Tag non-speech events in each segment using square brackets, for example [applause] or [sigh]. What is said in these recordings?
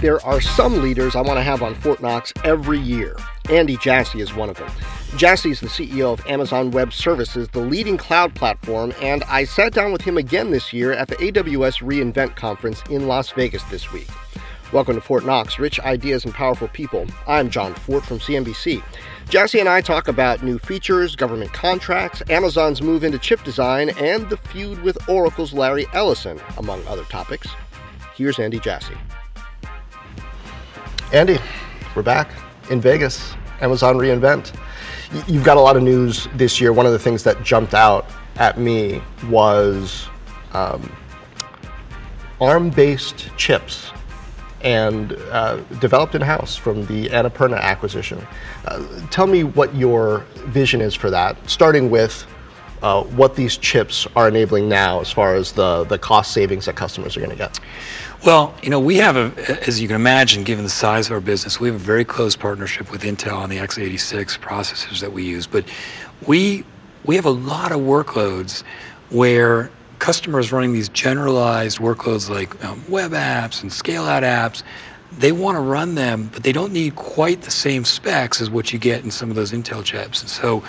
There are some leaders I want to have on Fortt Knox every year. Andy Jassy is one of them. Jassy is the CEO of Amazon Web Services, the leading cloud platform, and I sat down with him again this year at the AWS re:Invent conference in Las Vegas this week. Welcome to Fortt Knox, rich ideas and powerful people. I'm Jon Fortt from CNBC. Jassy and I talk about new features, government contracts, Amazon's move into chip design, and the feud with Oracle's Larry Ellison, among other topics. Here's Andy Jassy. Andy, we're back in Vegas, Amazon re:Invent. You've got a lot of news this year. One of the things that jumped out at me was um, ARM based chips and uh, developed in house from the Annapurna acquisition. Uh, tell me what your vision is for that, starting with uh, what these chips are enabling now as far as the, the cost savings that customers are going to get. Well, you know, we have a, as you can imagine, given the size of our business, we have a very close partnership with Intel on the x86 processors that we use. But we we have a lot of workloads where customers running these generalized workloads like um, web apps and scale out apps, they want to run them, but they don't need quite the same specs as what you get in some of those Intel chips. And so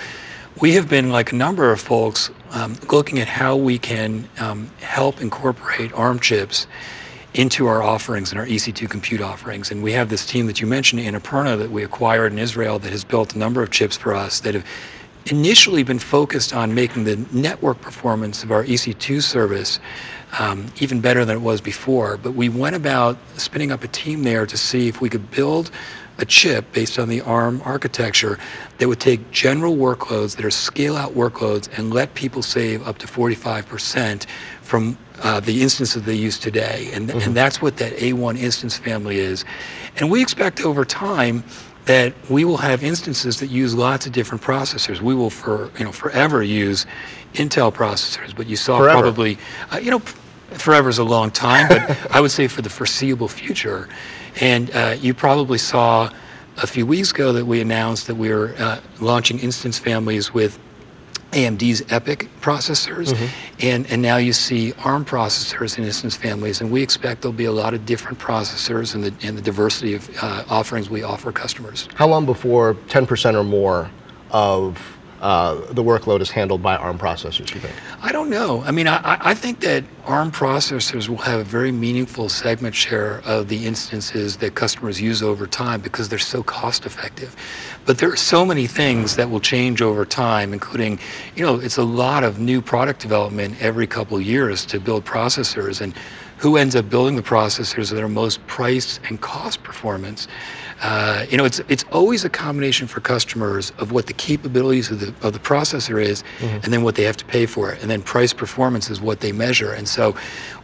we have been, like a number of folks, um, looking at how we can um, help incorporate ARM chips into our offerings and our EC2 compute offerings. And we have this team that you mentioned, in Annapurna, that we acquired in Israel that has built a number of chips for us that have initially been focused on making the network performance of our EC2 service um, even better than it was before. But we went about spinning up a team there to see if we could build a chip based on the ARM architecture that would take general workloads that are scale out workloads and let people save up to 45% from uh, the instances they use today. And, mm-hmm. and that's what that A1 instance family is. And we expect over time that we will have instances that use lots of different processors. We will for you know forever use Intel processors, but you saw forever. probably uh, you know forever is a long time, but [laughs] I would say for the foreseeable future. And uh, you probably saw a few weeks ago that we announced that we were uh, launching instance families with AMD's EPYC processors, mm-hmm. and, and now you see ARM processors in instance families, and we expect there'll be a lot of different processors and the, and the diversity of uh, offerings we offer customers. How long before 10% or more of uh, the workload is handled by ARM processors, you think? I don't know. I mean, I, I think that ARM processors will have a very meaningful segment share of the instances that customers use over time because they're so cost effective. But there are so many things that will change over time, including, you know, it's a lot of new product development every couple years to build processors. And who ends up building the processors that are most price and cost performance. Uh, you know, it's it's always a combination for customers of what the capabilities of the of the processor is, mm-hmm. and then what they have to pay for it, and then price performance is what they measure. And so,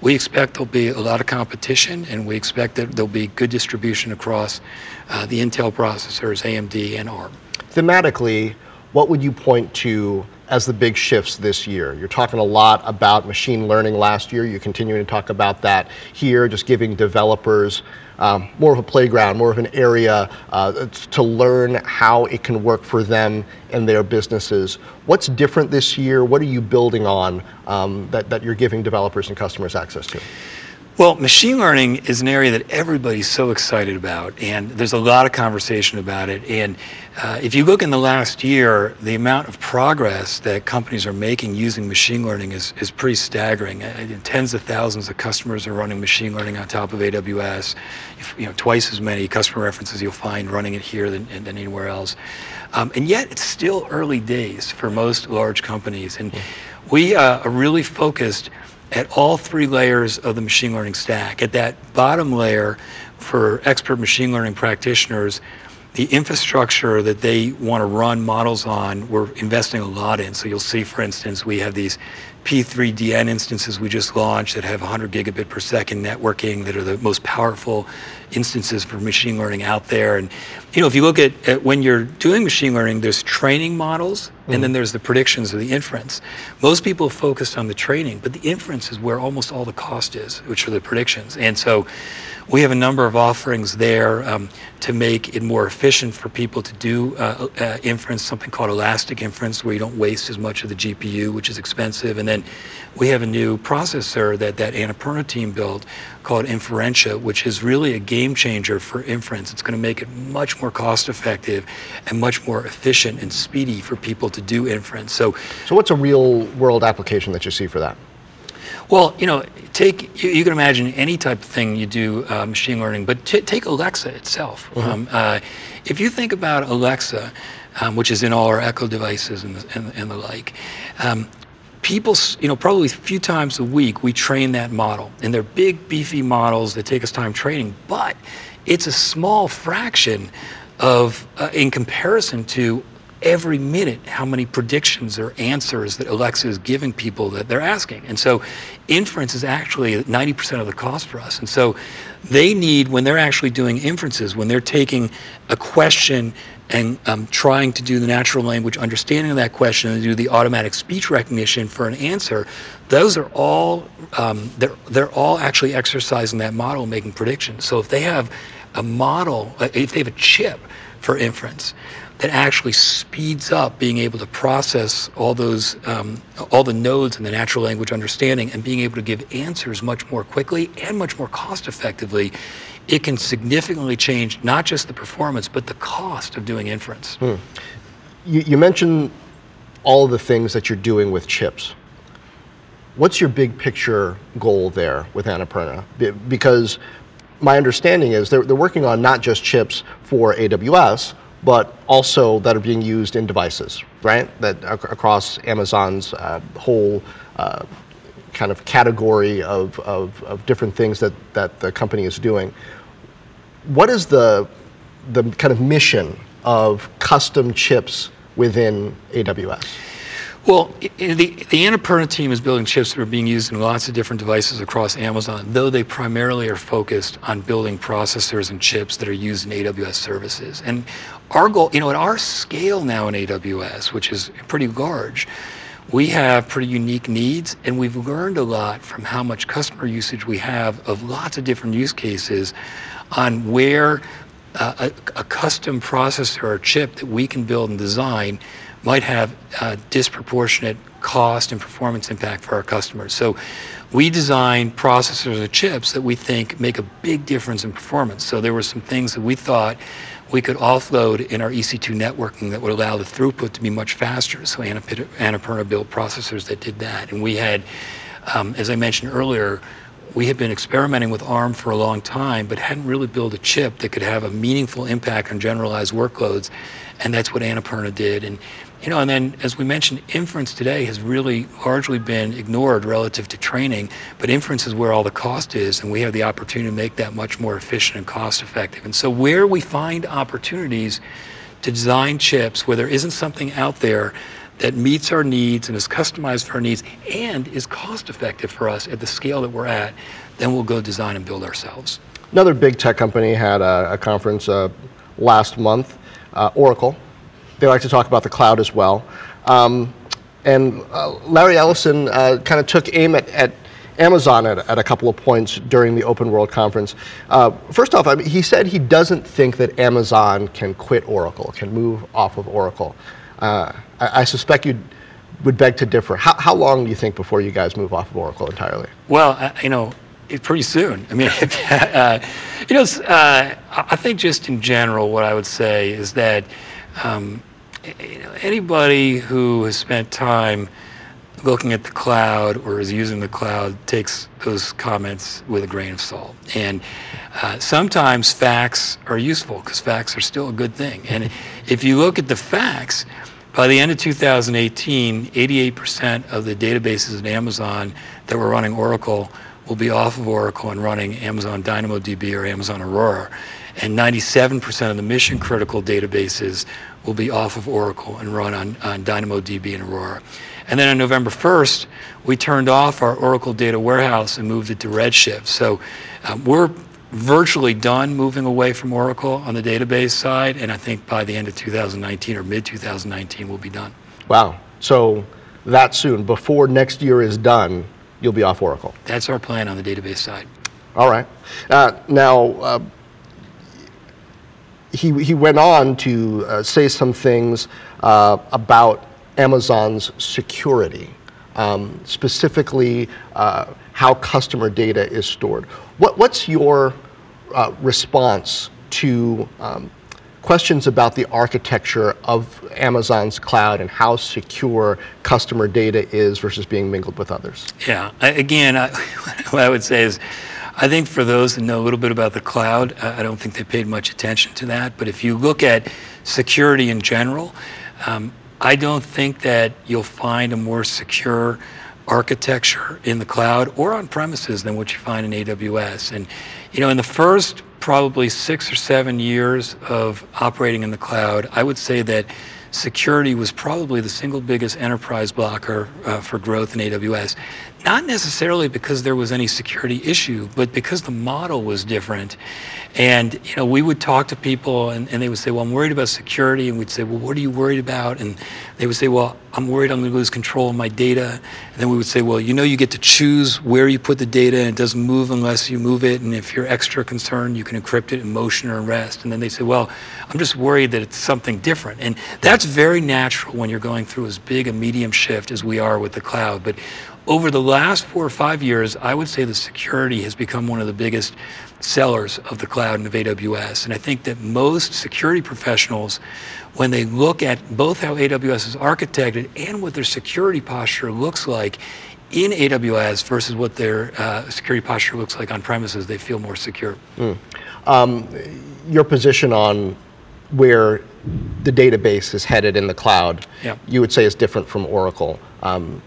we expect there'll be a lot of competition, and we expect that there'll be good distribution across uh, the Intel processors, AMD, and ARM. Thematically, what would you point to as the big shifts this year? You're talking a lot about machine learning last year. You're continuing to talk about that here, just giving developers um, more of a playground, more of an area uh, to learn how it can work for them and their businesses. What's different this year? What are you building on um, that, that you're giving developers and customers access to? Well, machine learning is an area that everybody's so excited about, and there's a lot of conversation about it. And uh, if you look in the last year, the amount of progress that companies are making using machine learning is, is pretty staggering. Uh, tens of thousands of customers are running machine learning on top of AWS. If, you know, twice as many customer references you'll find running it here than, than anywhere else. Um, and yet, it's still early days for most large companies, and we uh, are really focused at all three layers of the machine learning stack. At that bottom layer, for expert machine learning practitioners, the infrastructure that they want to run models on, we're investing a lot in. So you'll see, for instance, we have these P3DN instances we just launched that have 100 gigabit per second networking that are the most powerful instances for machine learning out there. And you know, if you look at, at when you're doing machine learning, there's training models Mm-hmm. And then there's the predictions or the inference. Most people focused on the training, but the inference is where almost all the cost is, which are the predictions. And so we have a number of offerings there um, to make it more efficient for people to do uh, uh, inference, something called elastic inference, where you don't waste as much of the GPU, which is expensive. And then we have a new processor that that Annapurna team built called Inferentia, which is really a game changer for inference. It's going to make it much more cost effective and much more efficient and speedy for people to do inference. So, so what's a real world application that you see for that? Well, you know, take you, you can imagine any type of thing you do uh, machine learning, but t- take Alexa itself. Mm-hmm. Um, uh, if you think about Alexa, um, which is in all our Echo devices and the, and, and the like, um, people, you know, probably a few times a week we train that model, and they're big, beefy models that take us time training, but it's a small fraction of, uh, in comparison to every minute how many predictions or answers that Alexa is giving people that they're asking. And so inference is actually 90% of the cost for us. And so they need, when they're actually doing inferences, when they're taking a question and um, trying to do the natural language understanding of that question and do the automatic speech recognition for an answer, those are all um, they're they're all actually exercising that model, making predictions. So if they have a model, uh, if they have a chip for inference, that actually speeds up being able to process all those um, all the nodes in the natural language understanding and being able to give answers much more quickly and much more cost effectively it can significantly change not just the performance but the cost of doing inference. Hmm. you, you mentioned all the things that you're doing with chips. What's your big picture goal there with Annapurna? Because my understanding is they're, they're working on not just chips for AWS but also that are being used in devices, right? That across Amazon's uh, whole uh, kind of category of, of, of, different things that, that the company is doing. What is the, the kind of mission of custom chips within AWS? Well, the, the Annapurna team is building chips that are being used in lots of different devices across Amazon, though they primarily are focused on building processors and chips that are used in AWS services. And our goal, you know, at our scale now in AWS, which is pretty large, we have pretty unique needs, and we've learned a lot from how much customer usage we have of lots of different use cases on where uh, a, a custom processor or chip that we can build and design might have a disproportionate cost and performance impact for our customers. So we design processors or chips that we think make a big difference in performance. So there were some things that we thought we could offload in our EC2 networking that would allow the throughput to be much faster. So Annapurna built processors that did that. And we had, um, as I mentioned earlier, we had been experimenting with ARM for a long time, but hadn't really built a chip that could have a meaningful impact on generalized workloads. And that's what Annapurna did. And you know, and then as we mentioned, inference today has really largely been ignored relative to training, but inference is where all the cost is, and we have the opportunity to make that much more efficient and cost effective. And so where we find opportunities to design chips where there isn't something out there that meets our needs and is customized for our needs and is cost effective for us at the scale that we're at, then we'll go design and build ourselves. Another big tech company had a, a conference uh, last month, uh, Oracle they like to talk about the cloud as well. Um, and uh, Larry Ellison uh, kind of took aim at, at Amazon at, at, a couple of points during the OpenWorld Conference. Uh, first off, I mean, he said he doesn't think that Amazon can quit Oracle, can move off of Oracle. Uh, I, I, suspect you would beg to differ. How, how, long do you think before you guys move off of Oracle entirely? Well, you know, pretty soon. I mean, [laughs] uh, you know, uh, I think just in general, what I would say is that um, you know, anybody who has spent time looking at the cloud or is using the cloud takes those comments with a grain of salt. And uh, sometimes facts are useful because facts are still a good thing. And if you look at the facts, by the end of 2018, 88% of the databases at Amazon that were running Oracle will be off of Oracle and running Amazon DynamoDB or Amazon Aurora. And 97% of the mission critical databases will be off of Oracle and run on, on DynamoDB and Aurora. And then on November 1st, we turned off our Oracle data warehouse and moved it to Redshift. So um, we're virtually done moving away from Oracle on the database side, and I think by the end of 2019 or mid 2019, we'll be done. Wow. So that soon, before next year is done, you'll be off Oracle. That's our plan on the database side. All right. Uh, now, uh, he, he went on to uh, say some things uh, about Amazon's security, um, specifically uh, how customer data is stored. What, what's your uh, response to um, questions about the architecture of Amazon's cloud and how secure customer data is versus being mingled with others? Yeah, I, again, I, [laughs] what I would say is, I think for those that know a little bit about the cloud, I don't think they paid much attention to that. But if you look at security in general, um, I don't think that you'll find a more secure architecture in the cloud or on premises than what you find in AWS. And you know, in the first probably six or seven years of operating in the cloud, I would say that security was probably the single biggest enterprise blocker uh, for growth in AWS. Not necessarily because there was any security issue, but because the model was different. And you know, we would talk to people and, and they would say, Well, I'm worried about security. And we'd say, Well, what are you worried about? And they would say, Well, I'm worried I'm going to lose control of my data. And then we would say, Well, you know, you get to choose where you put the data and it doesn't move unless you move it. And if you're extra concerned, you can encrypt it in motion or in rest. And then they say, Well, I'm just worried that it's something different. And that's very natural when you're going through as big a medium shift as we are with the cloud. But over the last four or five years, I would say the security has become one of the biggest sellers of the cloud and of AWS. And I think that most security professionals, when they look at both how AWS is architected and what their security posture looks like in AWS versus what their uh, security posture looks like on premises, they feel more secure. Mm. Um, your position on where the database is headed in the cloud, yeah. you would say is different from Oracle. Um,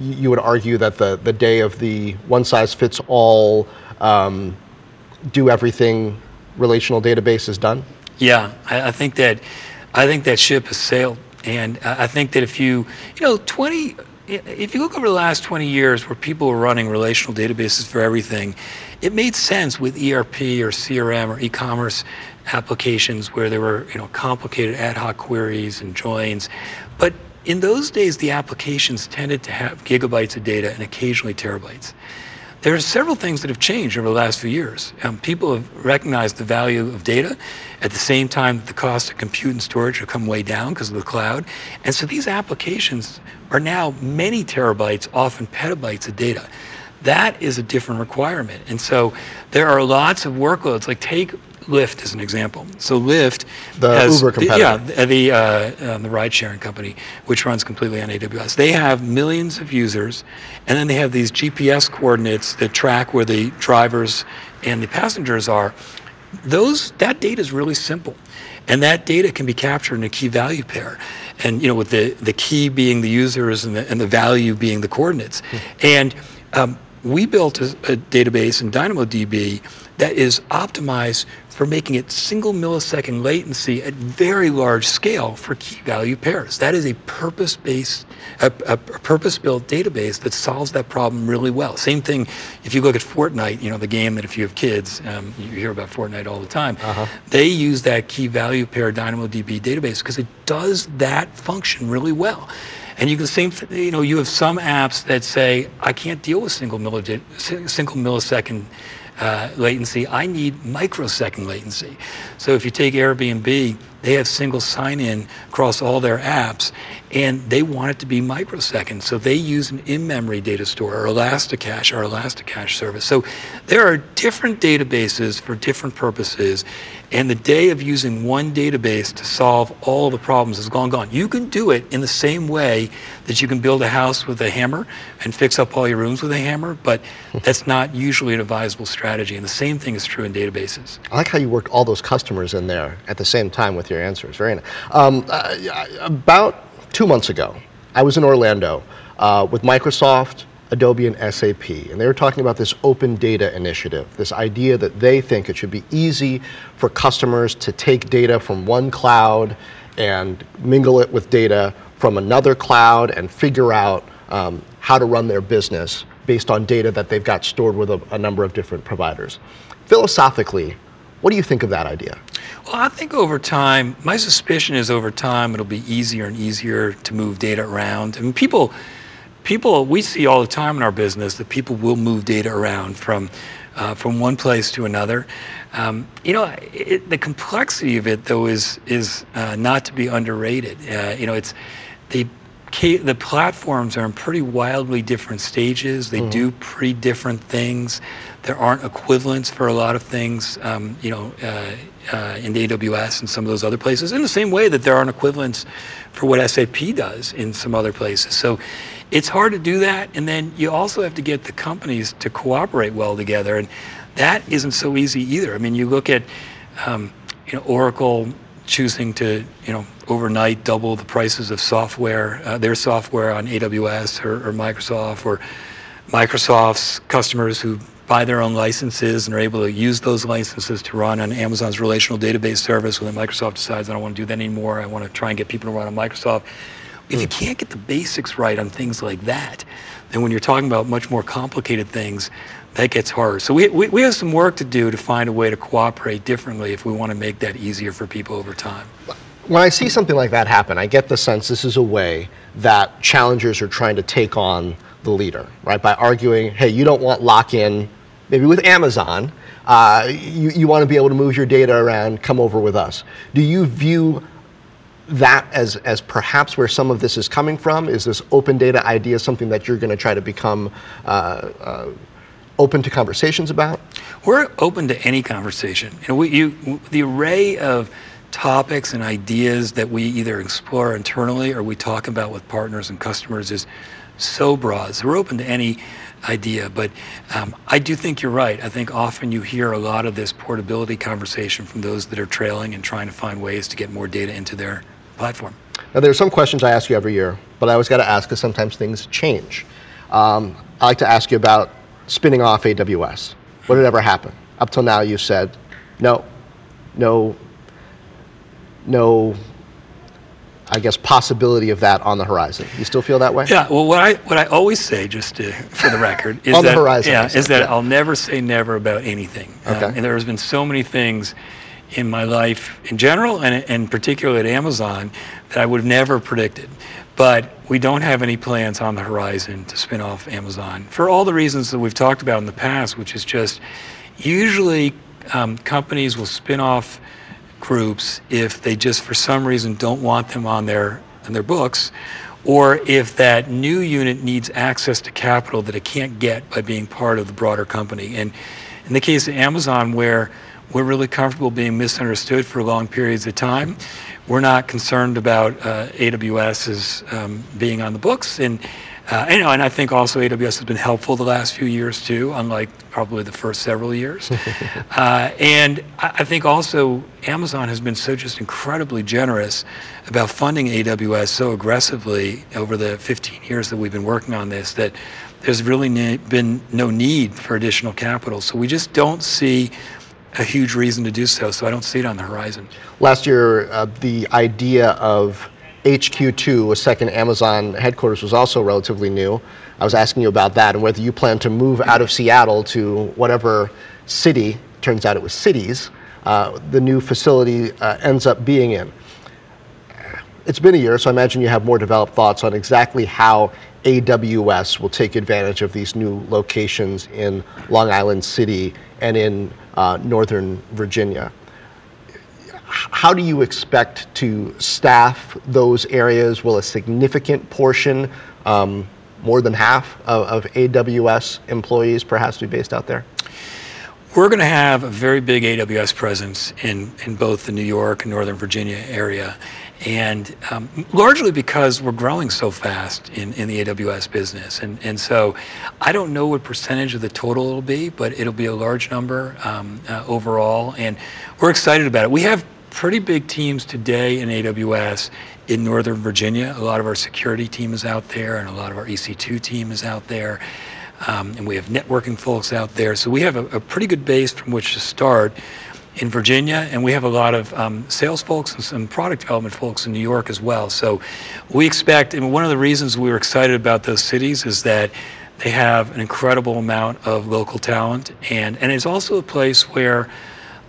you would argue that the, the day of the one size fits all, um, do everything relational database is done? Yeah, I, I, think that I think that ship has sailed, and I think that if you you know twenty. If you look over the last 20 years where people were running relational databases for everything, it made sense with ERP or CRM or e-commerce applications where there were you know complicated ad hoc queries and joins. But in those days, the applications tended to have gigabytes of data and occasionally terabytes. There are several things that have changed over the last few years. Um, people have recognized the value of data at the same time that the cost of compute and storage have come way down because of the cloud. And so these applications are now many terabytes, often petabytes of data. That is a different requirement. And so there are lots of workloads, like take Lyft as an example. So Lyft, the has, Uber competitor, yeah, the uh, uh, the ride sharing company, which runs completely on AWS. They have millions of users, and then they have these GPS coordinates that track where the drivers and the passengers are. Those that data is really simple, and that data can be captured in a key value pair, and you know with the the key being the users and the and the value being the coordinates, mm-hmm. and um, we built a, a database in DynamoDB that is optimized for making it single millisecond latency at very large scale for key value pairs. That is a purpose-based, a, a purpose-built database that solves that problem really well. Same thing if you look at Fortnite, you know, the game that if you have kids, um, you hear about Fortnite all the time. Uh-huh. They use that key value pair DynamoDB database because it does that function really well. And you can same, you know, you have some apps that say, I can't deal with single, milli- single millisecond uh, latency. I need microsecond latency. So if you take Airbnb, they have single sign-in across all their apps, and they want it to be microsecond. So they use an in-memory data store or ElastiCache or ElastiCache service. So there are different databases for different purposes, and the day of using one database to solve all the problems is long gone. You can do it in the same way that you can build a house with a hammer and fix up all your rooms with a hammer, but that's not usually an advisable strategy. And the same thing is true in databases. I like how you worked all those customers in there at the same time with your answers. Very nice. Um, uh, about two months ago, I was in Orlando uh, with Microsoft, Adobe, and SAP, and they were talking about this open data initiative, this idea that they think it should be easy for customers to take data from one cloud and mingle it with data from another cloud and figure out um, how to run their business based on data that they've got stored with a, a number of different providers. Philosophically, What do you think of that idea? Well, I think over time, my suspicion is over time it'll be easier and easier to move data around. I mean, people, people, we see all the time in our business that people will move data around from, uh, from one place to another. Um, you know, it, the complexity of it though is is uh, not to be underrated. Uh, you know, it's the the platforms are in pretty wildly different stages. They mm-hmm. do pretty different things. There aren't equivalents for a lot of things, um, you know, uh, uh, in the AWS and some of those other places. In the same way that there aren't equivalents for what SAP does in some other places. So it's hard to do that. And then you also have to get the companies to cooperate well together. And that isn't so easy either. I mean, you look at, um, you know, Oracle choosing to, you know, overnight double the prices of software, uh, their software on AWS or, or, Microsoft, or Microsoft's customers who buy their own licenses and are able to use those licenses to run on Amazon's relational database service. When Microsoft decides I don't want to do that anymore, I want to try and get people to run on Microsoft. If you can't get the basics right on things like that, then when you're talking about much more complicated things, that gets harder. So we, we, we have some work to do to find a way to cooperate differently if we want to make that easier for people over time. When I see something like that happen, I get the sense this is a way that challengers are trying to take on the leader, right? By arguing, hey, you don't want lock in, maybe with Amazon. Uh, you, you want to be able to move your data around, come over with us. Do you view that as, as perhaps where some of this is coming from? Is this open data idea something that you're going to try to become uh, uh, open to conversations about? We're open to any conversation. You know, we, you, the array of topics and ideas that we either explore internally or we talk about with partners and customers is so broad. So we're open to any idea, but um, I do think you're right. I think often you hear a lot of this portability conversation from those that are trailing and trying to find ways to get more data into their platform. Now, there are some questions I ask you every year, but I always got to ask because sometimes things change. Um, I like to ask you about spinning off AWS. Would it ever happen? Up till now, you said no, no, no. I guess possibility of that on the horizon. You still feel that way? Yeah. Well, what I what I always say, just to, for the record, is [laughs] on that the horizon, yeah, is that yeah. I'll never say never about anything. Okay. Um, and there has been so many things in my life in general, and, and particularly at Amazon, that I would have never predicted. But we don't have any plans on the horizon to spin off Amazon for all the reasons that we've talked about in the past, which is just usually um, companies will spin off groups if they just for some reason don't want them on their on their books or if that new unit needs access to capital that it can't get by being part of the broader company. And in the case of Amazon, where we're really comfortable being misunderstood for long periods of time, we're not concerned about uh, AWS as um, being on the books. And, uh, and, and I think also AWS has been helpful the last few years too, unlike probably the first several years. [laughs] uh, and I think also Amazon has been so just incredibly generous about funding AWS so aggressively over the 15 years that we've been working on this that there's really ne- been no need for additional capital. So we just don't see a huge reason to do so. So I don't see it on the horizon. Last year, uh, the idea of HQ2, a second Amazon headquarters, was also relatively new. I was asking you about that and whether you plan to move out of Seattle to whatever city, turns out it was cities, uh, the new facility uh, ends up being in. It's been a year, so I imagine you have more developed thoughts on exactly how AWS will take advantage of these new locations in Long Island City and in uh, Northern Virginia. How do you expect to staff those areas? Will a significant portion, um, more than half of, of AWS employees perhaps be based out there? We're going to have a very big AWS presence in, in both the New York and Northern Virginia area and um, largely because we're growing so fast in, in the AWS business. And, and so I don't know what percentage of the total it'll be, but it'll be a large number um, uh, overall. And we're excited about it. We have pretty big teams today in AWS in Northern Virginia. A lot of our security team is out there, and a lot of our EC2 team is out there. Um, and we have networking folks out there. So we have a, a pretty good base from which to start in Virginia, and we have a lot of um, sales folks and some product development folks in New York as well. So we expect, and one of the reasons we were excited about those cities is that they have an incredible amount of local talent, and, and it's also a place where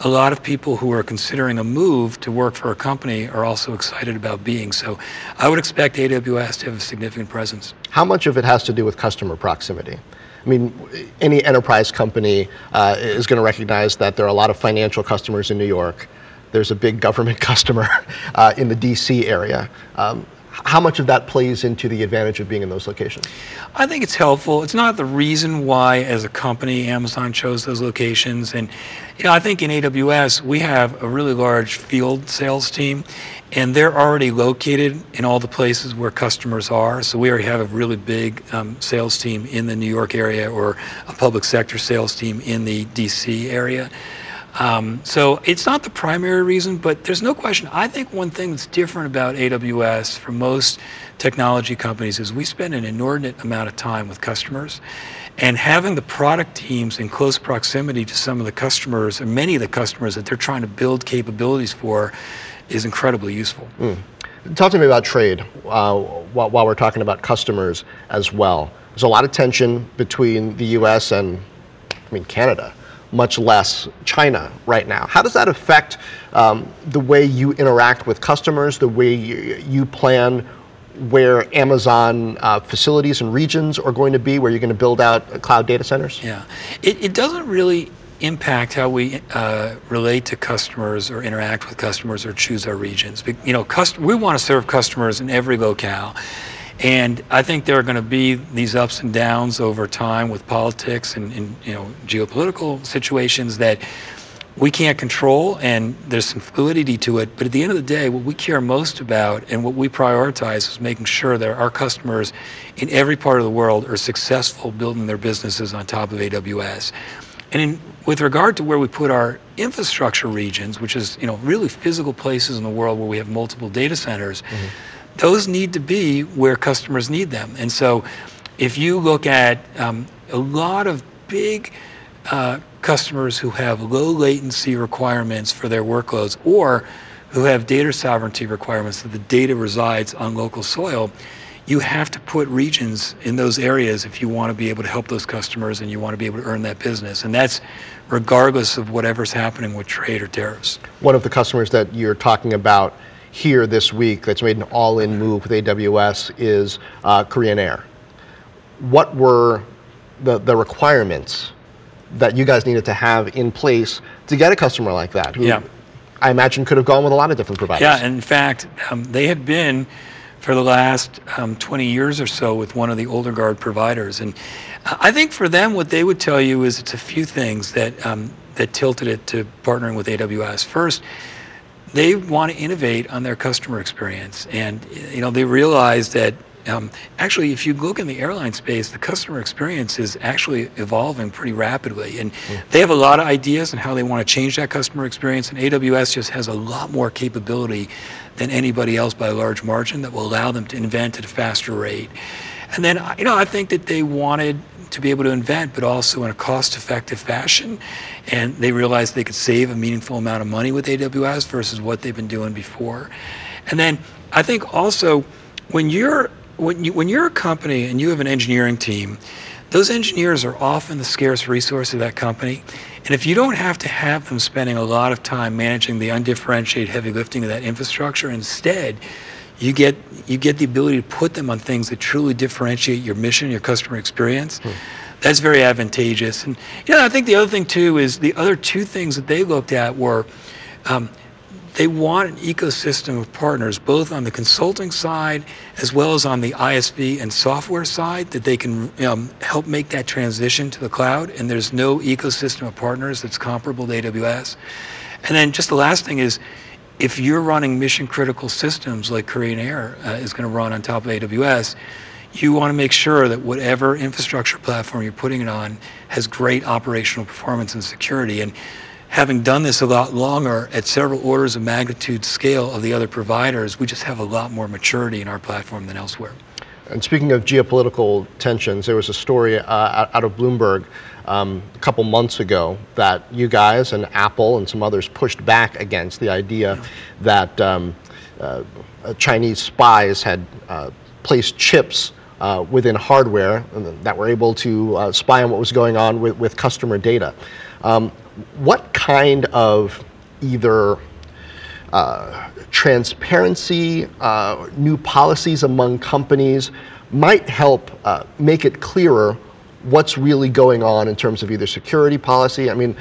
a lot of people who are considering a move to work for a company are also excited about being. So I would expect AWS to have a significant presence. How much of it has to do with customer proximity? I mean, any enterprise company uh, is going to recognize that there are a lot of financial customers in New York. There's a big government [laughs] customer uh, in the DC area. Um, how much of that plays into the advantage of being in those locations? I think it's helpful. It's not the reason why, as a company, Amazon chose those locations. And you know, I think in AWS we have a really large field sales team, and they're already located in all the places where customers are. So we already have a really big um, sales team in the New York area, or a public sector sales team in the DC area. Um, so it's not the primary reason, but there's no question. I think one thing that's different about AWS from most technology companies is we spend an inordinate amount of time with customers. And having the product teams in close proximity to some of the customers, and many of the customers that they're trying to build capabilities for, is incredibly useful. Mm. Talk to me about trade uh, while, we're talking about customers as well. There's a lot of tension between the US and, I mean, Canada much less China right now. How does that affect um, the way you interact with customers, the way you, you plan where Amazon uh, facilities and regions are going to be, where you're going to build out cloud data centers? Yeah, it, it doesn't really impact how we uh, relate to customers or interact with customers or choose our regions. You know, cust- we want to serve customers in every locale. And I think there are going to be these ups and downs over time with politics and, and, you know geopolitical situations that we can't control, and there's some fluidity to it. But at the end of the day, what we care most about and what we prioritize is making sure that our customers in every part of the world are successful building their businesses on top of AWS. And in, with regard to where we put our infrastructure regions, which is you know really physical places in the world where we have multiple data centers. Mm-hmm those need to be where customers need them. And so if you look at um, a lot of big uh, customers who have low latency requirements for their workloads or who have data sovereignty requirements that the data resides on local soil, you have to put regions in those areas if you want to be able to help those customers and you want to be able to earn that business. And that's regardless of whatever's happening with trade or tariffs. One of the customers that you're talking about here this week that's made an all in move with AWS is uh, Korean Air. What were the, the requirements that you guys needed to have in place to get a customer like that? Who yeah. I imagine could have gone with a lot of different providers. Yeah, in fact, um, they had been for the last um, 20 years or so with one of the older guard providers. And I think for them, what they would tell you is it's a few things that, um, that tilted it to partnering with AWS. First, they want to innovate on their customer experience, and you know they realize that um, actually, if you look in the airline space, the customer experience is actually evolving pretty rapidly. And mm. they have a lot of ideas on how they want to change that customer experience. And AWS just has a lot more capability than anybody else by a large margin that will allow them to invent at a faster rate. And then, you know, I think that they wanted to be able to invent, but also in a cost effective fashion. And they realized they could save a meaningful amount of money with AWS versus what they've been doing before. And then I think also when you're when you when you're a company and you have an engineering team, those engineers are often the scarce resource of that company. And if you don't have to have them spending a lot of time managing the undifferentiated heavy lifting of that infrastructure, instead, you get you get the ability to put them on things that truly differentiate your mission, your customer experience. Hmm. That's very advantageous. And you know, I think the other thing too is the other two things that they looked at were um, they want an ecosystem of partners, both on the consulting side as well as on the ISV and software side, that they can um, help make that transition to the cloud. And there's no ecosystem of partners that's comparable to AWS. And then just the last thing is, if you're running mission critical systems like Korean Air uh, is going to run on top of AWS, you want to make sure that whatever infrastructure platform you're putting it on has great operational performance and security. And having done this a lot longer at several orders of magnitude scale of the other providers, we just have a lot more maturity in our platform than elsewhere. And speaking of geopolitical tensions, there was a story uh, out of Bloomberg um, a couple months ago that you guys and Apple and some others pushed back against the idea that um, uh, Chinese spies had uh, placed chips uh, within hardware that were able to uh, spy on what was going on with, with customer data. Um, what kind of either uh, transparency, uh, new policies among companies might help uh, make it clearer what's really going on in terms of either security policy. I mean,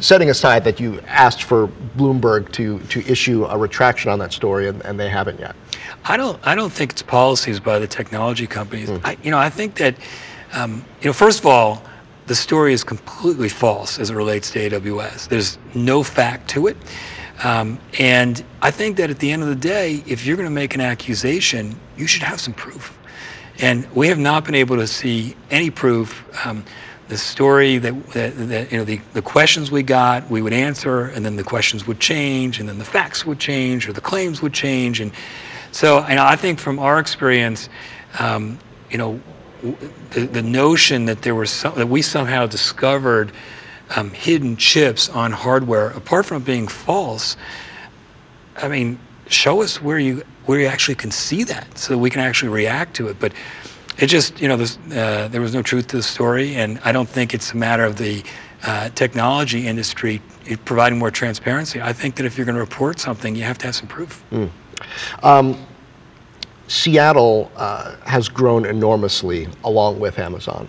setting aside that you asked for Bloomberg to, to issue a retraction on that story and, and they haven't yet. I don't, I don't think it's policies by the technology companies. Mm. I, you know, I think that, um, you know, first of all, the story is completely false as it relates to AWS. There's no fact to it. Um, and I think that at the end of the day, if you're going to make an accusation, you should have some proof. And we have not been able to see any proof. Um, the story that, that, that, you know the, the questions we got we would answer and then the questions would change and then the facts would change or the claims would change and so know, I think from our experience um, you know the, the notion that there was some, that we somehow discovered um, hidden chips on hardware apart from being false I mean show us where you where you actually can see that so that we can actually react to it. But it just, you know, uh, there was no truth to the story, and I don't think it's a matter of the uh, technology industry providing more transparency. I think that if you're going to report something, you have to have some proof. Mm. Um, Seattle uh, has grown enormously along with Amazon.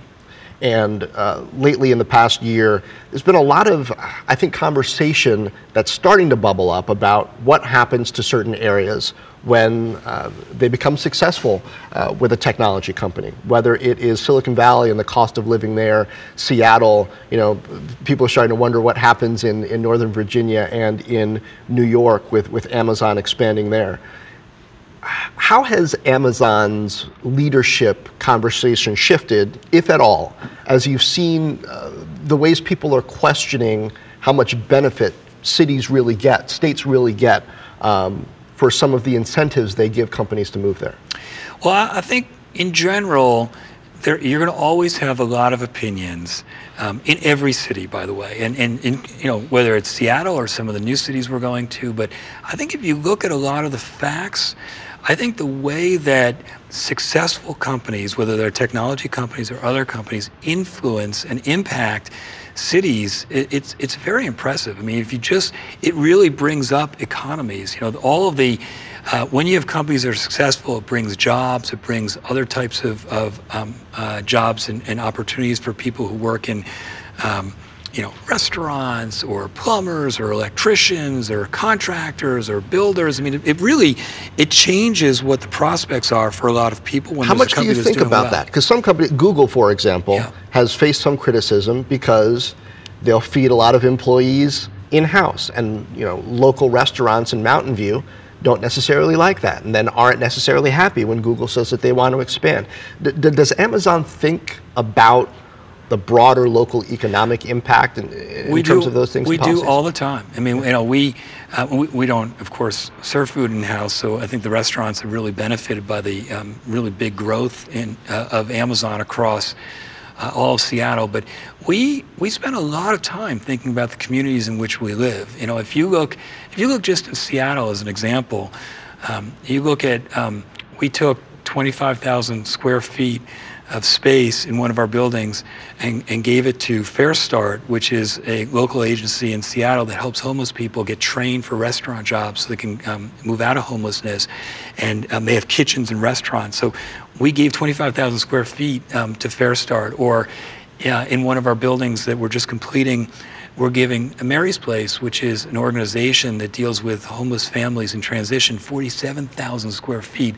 And uh, lately, in the past year, there's been a lot of, I think, conversation that's starting to bubble up about what happens to certain areas when uh, they become successful uh, with a technology company. Whether it is Silicon Valley and the cost of living there, Seattle, you know, people are starting to wonder what happens in, in Northern Virginia and in New York with, with Amazon expanding there how has Amazon's leadership conversation shifted, if at all, as you've seen uh, the ways people are questioning how much benefit cities really get, states really get um, for some of the incentives they give companies to move there? Well, I think in general, there, you're going to always have a lot of opinions um, in every city, by the way, and, and, you know whether it's Seattle or some of the new cities we're going to. But I think if you look at a lot of the facts, I think the way that successful companies, whether they're technology companies or other companies, influence and impact cities, it, it's it's very impressive. I mean, if you just, it really brings up economies. You know, all of the uh, when you have companies that are successful, it brings jobs, it brings other types of, of um, uh, jobs and, and, opportunities for people who work in um, you know, restaurants or plumbers or electricians or contractors or builders. I mean, it, it really it changes what the prospects are for a lot of people. How much do you think about well. that? Because some company, Google, for example, yeah. has faced some criticism because they'll feed a lot of employees in house, and you know, local restaurants in Mountain View don't necessarily like that and then aren't necessarily happy when Google says that they want to expand. D- does Amazon think about the broader local economic impact in, in terms do, of those things? We do all the time. I mean, you know, we, uh, we, we don't, of course, serve food in house. So I think the restaurants have really benefited by the um, really big growth in uh, of Amazon across. Uh, all of Seattle, but we we spend a lot of time thinking about the communities in which we live. You know, if you look if you look just in Seattle as an example, um, you look at um, we took 25,000 square feet of space in one of our buildings and, and gave it to FareStart, which is a local agency in Seattle that helps homeless people get trained for restaurant jobs so they can um, move out of homelessness. And um, they have kitchens and restaurants. So we gave 25,000 square feet um, to FareStart. Or in one of our buildings that we're just completing, we're giving Mary's Place, which is an organization that deals with homeless families in transition, 47,000 square feet.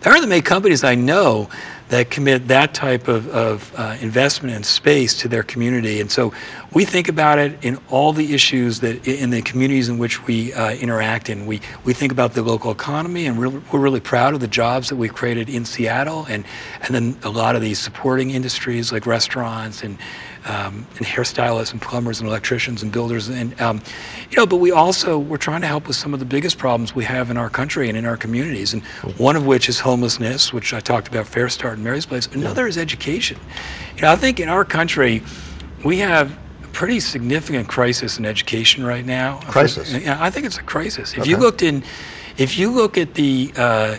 There aren't many companies I know that commit that type of, of uh, investment and space to their community. And so we think about it in all the issues that in the communities in which we uh, interact in. We, we think about the local economy, and we're, we're really proud of the jobs that we've created in Seattle, and, and then a lot of these supporting industries like restaurants and um, and hairstylists and plumbers and electricians and builders and um, you know but we also we're trying to help with some of the biggest problems we have in our country and in our communities. And one of which is homelessness which I talked about FareStart and Mary's Place. Another is education. You know I think in our country we have a pretty significant crisis in education right now. Crisis? yeah I think it's a crisis. If okay. you looked in if you look at the uh,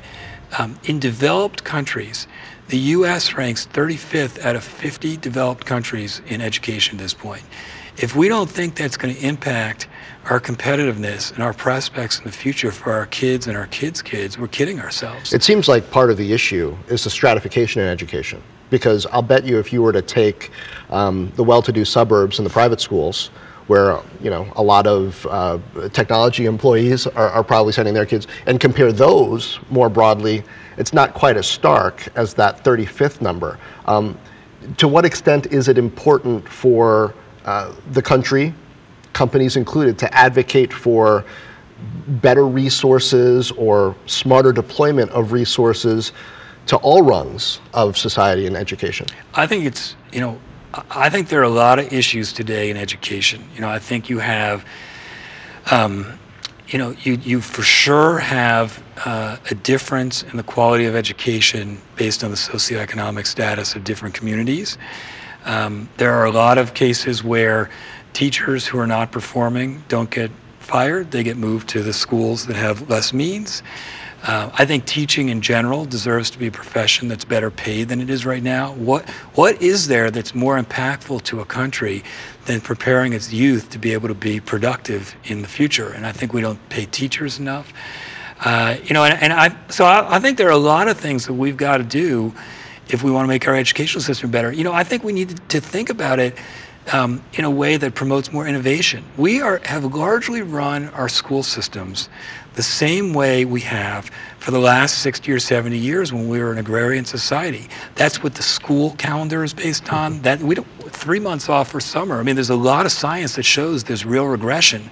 Um, in developed countries, the US ranks 35th out of 50 developed countries in education at this point. If we don't think that's going to impact our competitiveness and our prospects in the future for our kids and our kids' kids, we're kidding ourselves. It seems like part of the issue is the stratification in education. Because I'll bet you if you were to take um, the well to do suburbs and the private schools, where you know a lot of uh, technology employees are, are, probably sending their kids, and compare those more broadly, it's not quite as stark as that 35th number. Um, to what extent is it important for uh, the country, companies included, to advocate for better resources or smarter deployment of resources to all rungs of society and education? I think it's, you know, I think there are a lot of issues today in education. You know, I think you have, um, you know, you, you for sure have uh, a difference in the quality of education based on the socioeconomic status of different communities. Um, there are a lot of cases where teachers who are not performing don't get fired, they get moved to the schools that have less means. Uh, I think teaching in general deserves to be a profession that's better paid than it is right now. What what is there that's more impactful to a country than preparing its youth to be able to be productive in the future? And I think we don't pay teachers enough. Uh, you know, and, and I so I, I, think there are a lot of things that we've got to do if we want to make our educational system better. You know, I think we need to think about it um, in a way that promotes more innovation. We are, have largely run our school systems the same way we have for the last 60 or 70 years when we were an agrarian society. That's what the school calendar is based on. That we don't three months off for summer. I mean, there's a lot of science that shows there's real regression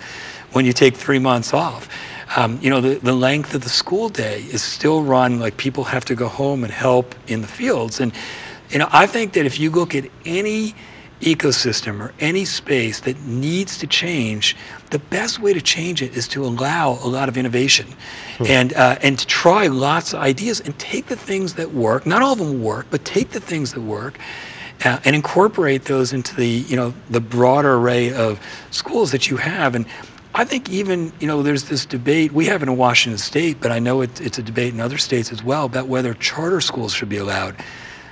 when you take three months off. Um, you know, the, the length of the school day is still run like people have to go home and help in the fields. And, you know, I think that if you look at any ecosystem or any space that needs to change, the best way to change it is to allow a lot of innovation hmm. and, uh, and to try lots of ideas and take the things that work, not all of them work, but take the things that work uh, and incorporate those into the, you know, the broader array of schools that you have. And I think even, you know, there's this debate, we have it in Washington State, but I know it, it's a debate in other states as well about whether charter schools should be allowed.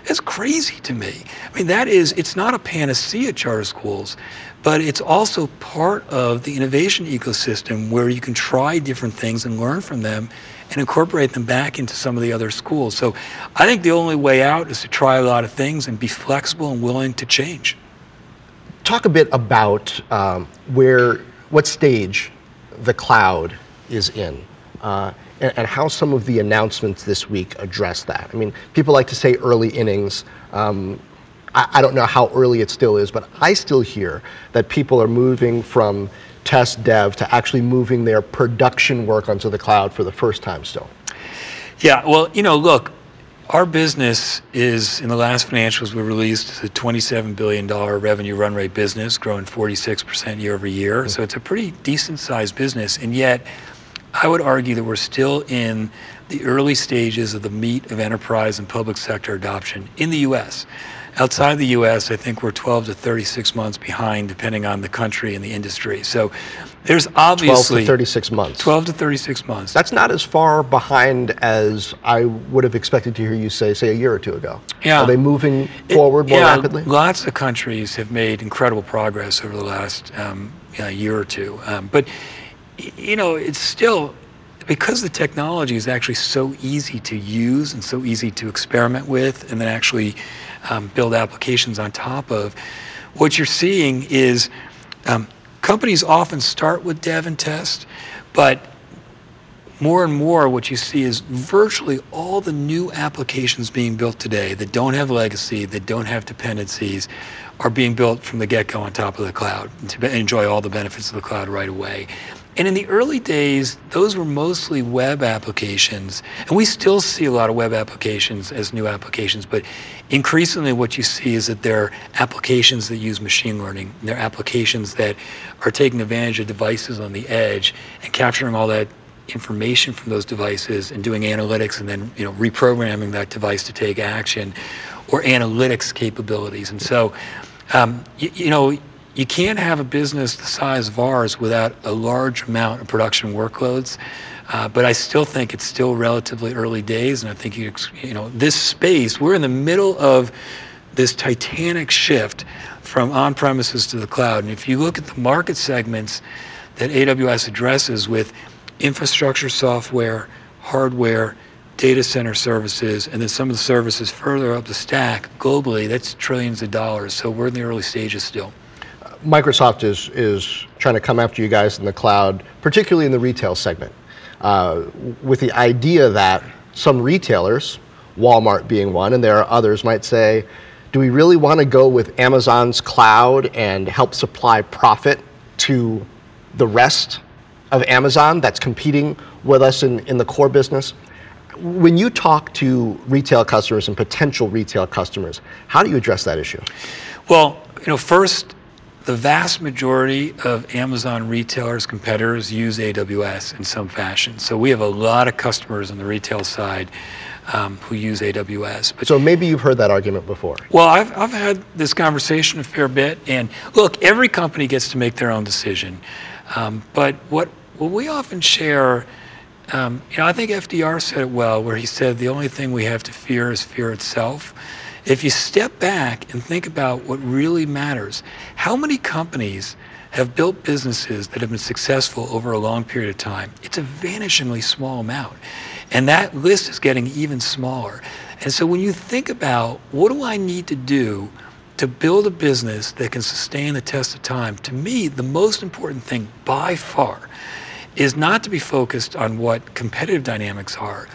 It's crazy to me. I mean, that is, it's not a panacea, charter schools, but it's also part of the innovation ecosystem where you can try different things and learn from them and incorporate them back into some of the other schools. So I think the only way out is to try a lot of things and be flexible and willing to change. Talk a bit about um, where, what stage the cloud is in. Uh, and, and, how some of the announcements this week address that. I mean, people like to say early innings. Um, I, I, don't know how early it still is, but I still hear that people are moving from test dev to actually moving their production work onto the cloud for the first time still. Yeah, well, you know, look, our business is in the last financials we released a $27 billion revenue run rate business, growing 46% year over year. Mm-hmm. So it's a pretty decent sized business. And yet, I would argue that we're still in the early stages of the meat of enterprise and public sector adoption in the US. Outside the US, I think we're 12 to 36 months behind, depending on the country and the industry. So there's obviously 12 to 36 months. 12 to 36 months. That's not as far behind as I would have expected to hear you say, say, a year or two ago. Yeah. Are they moving forward it, more yeah, rapidly? Lots of countries have made incredible progress over the last um, you know, year or two. Um, but you know, it's still because the technology is actually so easy to use and so easy to experiment with and then actually um, build applications on top of. What you're seeing is um, companies often start with dev and test, but more and more what you see is virtually all the new applications being built today that don't have legacy, that don't have dependencies, are being built from the get-go on top of the cloud to enjoy all the benefits of the cloud right away. And in the early days, those were mostly web applications. And we still see a lot of web applications as new applications, but increasingly what you see is that they're applications that use machine learning. They're applications that are taking advantage of devices on the edge and capturing all that information from those devices and doing analytics and then you know reprogramming that device to take action or analytics capabilities. And so um, you, you know you can't have a business the size of ours without a large amount of production workloads. Uh, but I still think it's still relatively early days, and I think you, you know this space. We're in the middle of this titanic shift from on-premises to the cloud, and if you look at the market segments that AWS addresses with infrastructure software, hardware, data center services, and then some of the services further up the stack globally, that's trillions of dollars. So we're in the early stages still. Microsoft is, is trying to come after you guys in the cloud, particularly in the retail segment, uh, with the idea that some retailers, Walmart being one, and there are others, might say, do we really want to go with Amazon's cloud and help supply profit to the rest of Amazon that's competing with us in, in the core business? When you talk to retail customers and potential retail customers, how do you address that issue? Well, you know, first, the vast majority of Amazon retailers, competitors use AWS in some fashion. So we have a lot of customers on the retail side um, who use AWS. But so maybe you've heard that argument before. Well, I've, I've had this conversation a fair bit. And look, every company gets to make their own decision. Um, but what, what we often share, um, you know, I think FDR said it well, where he said the only thing we have to fear is fear itself. If you step back and think about what really matters, how many companies have built businesses that have been successful over a long period of time? It's a vanishingly small amount. And that list is getting even smaller. And so when you think about what do I need to do to build a business that can sustain the test of time, to me, the most important thing by far is not to be focused on what competitive dynamics are,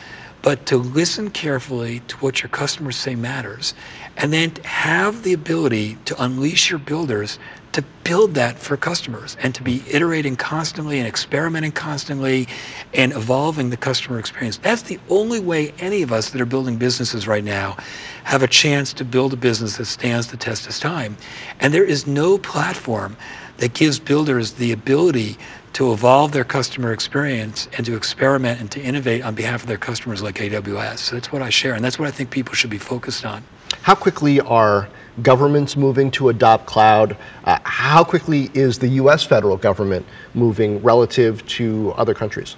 but to listen carefully to what your customers say matters, and then have the ability to unleash your builders to build that for customers and to be iterating constantly and experimenting constantly and evolving the customer experience. That's the only way any of us that are building businesses right now have a chance to build a business that stands the test of time. And there is no platform that gives builders the ability to evolve their customer experience and to experiment and to innovate on behalf of their customers like AWS. So that's what I share, and that's what I think people should be focused on. How quickly are governments moving to adopt cloud? Uh, how quickly is the US federal government moving relative to other countries?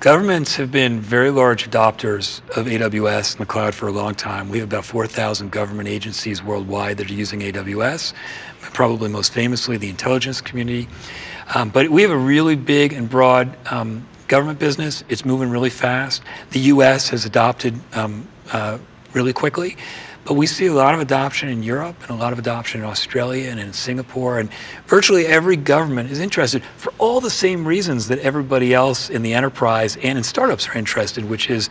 Governments have been very large adopters of AWS and the cloud for a long time. We have about 4,000 government agencies worldwide that are using AWS, probably most famously the intelligence community. Um, but we have a really big and broad um, government business. It's moving really fast. The U.S. has adopted um, uh, really quickly. But we see a lot of adoption in Europe and a lot of adoption in Australia and in Singapore. And virtually every government is interested for all the same reasons that everybody else in the enterprise and in startups are interested, which is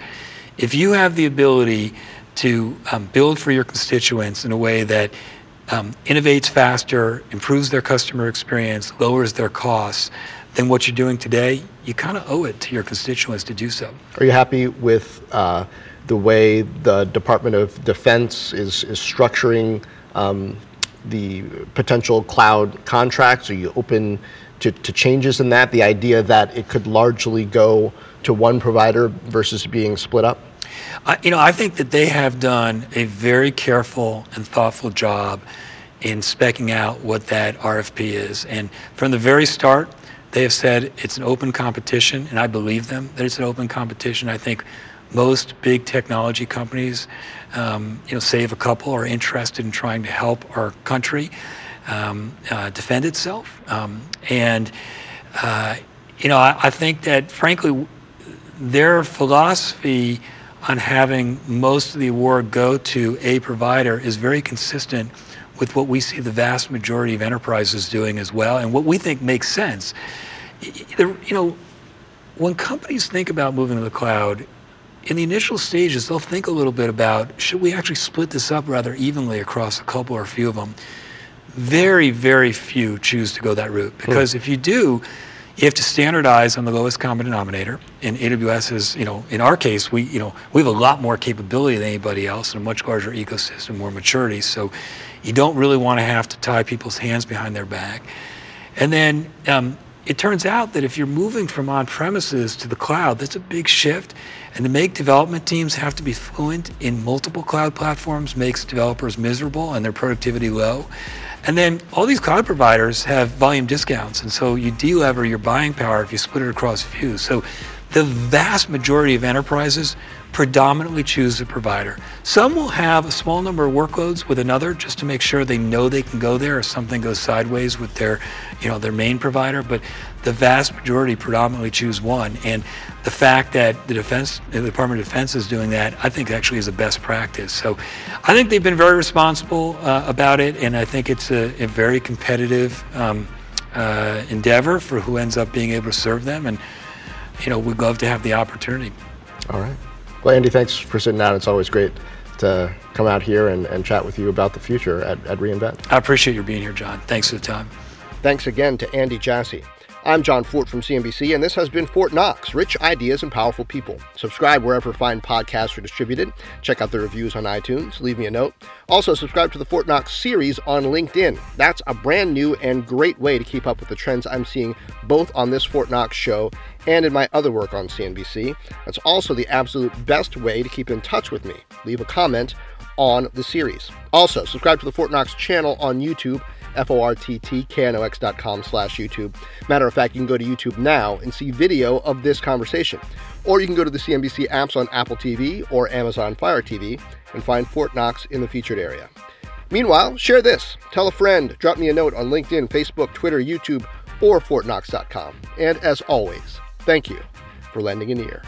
if you have the ability to build for your constituents in a way that um, innovates faster, improves their customer experience, lowers their costs than what you're doing today, you kind of owe it to your constituents to do so. Are you happy with uh, the way the Department of Defense is, is structuring um, the potential cloud contracts? Are you open to, to changes in that? The idea that it could largely go to one provider versus being split up? I, you know, I think that they have done a very careful and thoughtful job in specking out what that RFP is. And from the very start, they have said it's an open competition, and I believe them that it's an open competition. I think most big technology companies, um, you know, save a couple, are interested in trying to help our country um, uh, defend itself. Um, and uh, you know, I, I think that frankly, their philosophy on having most of the award go to a provider is very consistent with what we see the vast majority of enterprises doing as well, and what we think makes sense. You know, when companies think about moving to the cloud, in the initial stages, they'll think a little bit about should we actually split this up rather evenly across a couple or a few of them. Very, very few choose to go that route because hmm. if you do, you have to standardize on the lowest common denominator. And AWS is, you know, in our case, we, you know, we have a lot more capability than anybody else and a much larger ecosystem, more maturity. So you don't really want to have to tie people's hands behind their back. And then um, it turns out that if you're moving from on premises to the cloud, that's a big shift. And to make development teams have to be fluent in multiple cloud platforms makes developers miserable and their productivity low. And then all these cloud providers have volume discounts, and so you delever your buying power if you split it across a few. So the vast majority of enterprises predominantly choose a provider. Some will have a small number of workloads with another just to make sure they know they can go there if something goes sideways with their, you know, their main provider, but the vast majority predominantly choose one. And the fact that the defense, the Department of Defense is doing that, I think actually is a best practice. So I think they've been very responsible uh, about it, and I think it's a, a very competitive um, uh, endeavor for who ends up being able to serve them. And, you know, we'd love to have the opportunity. All right. Well, Andy, thanks for sitting down. It's always great to come out here and, and chat with you about the future at, at re:Invent. I appreciate your being here, Jon. Thanks for the time. Thanks again to Andy Jassy. I'm Jon Fortt from CNBC, and this has been Fortt Knox Rich Ideas and Powerful People. Subscribe wherever fine podcasts are distributed. Check out the reviews on iTunes. Leave me a note. Also, subscribe to the Fortt Knox series on LinkedIn. That's a brand new and great way to keep up with the trends I'm seeing both on this Fortt Knox show and in my other work on CNBC. That's also the absolute best way to keep in touch with me. Leave a comment on the series. Also, subscribe to the Fortt Knox channel on YouTube F-O-R-T-T-K-N-O-X.com slash YouTube. Matter of fact, you can go to YouTube now and see video of this conversation. Or you can go to the CNBC apps on Apple TV or Amazon Fire TV and find Fortt Knox in the featured area. Meanwhile, share this. Tell a friend. Drop me a note on LinkedIn, Facebook, Twitter, YouTube, or ForttKnox.com. And as always, thank you for lending an ear.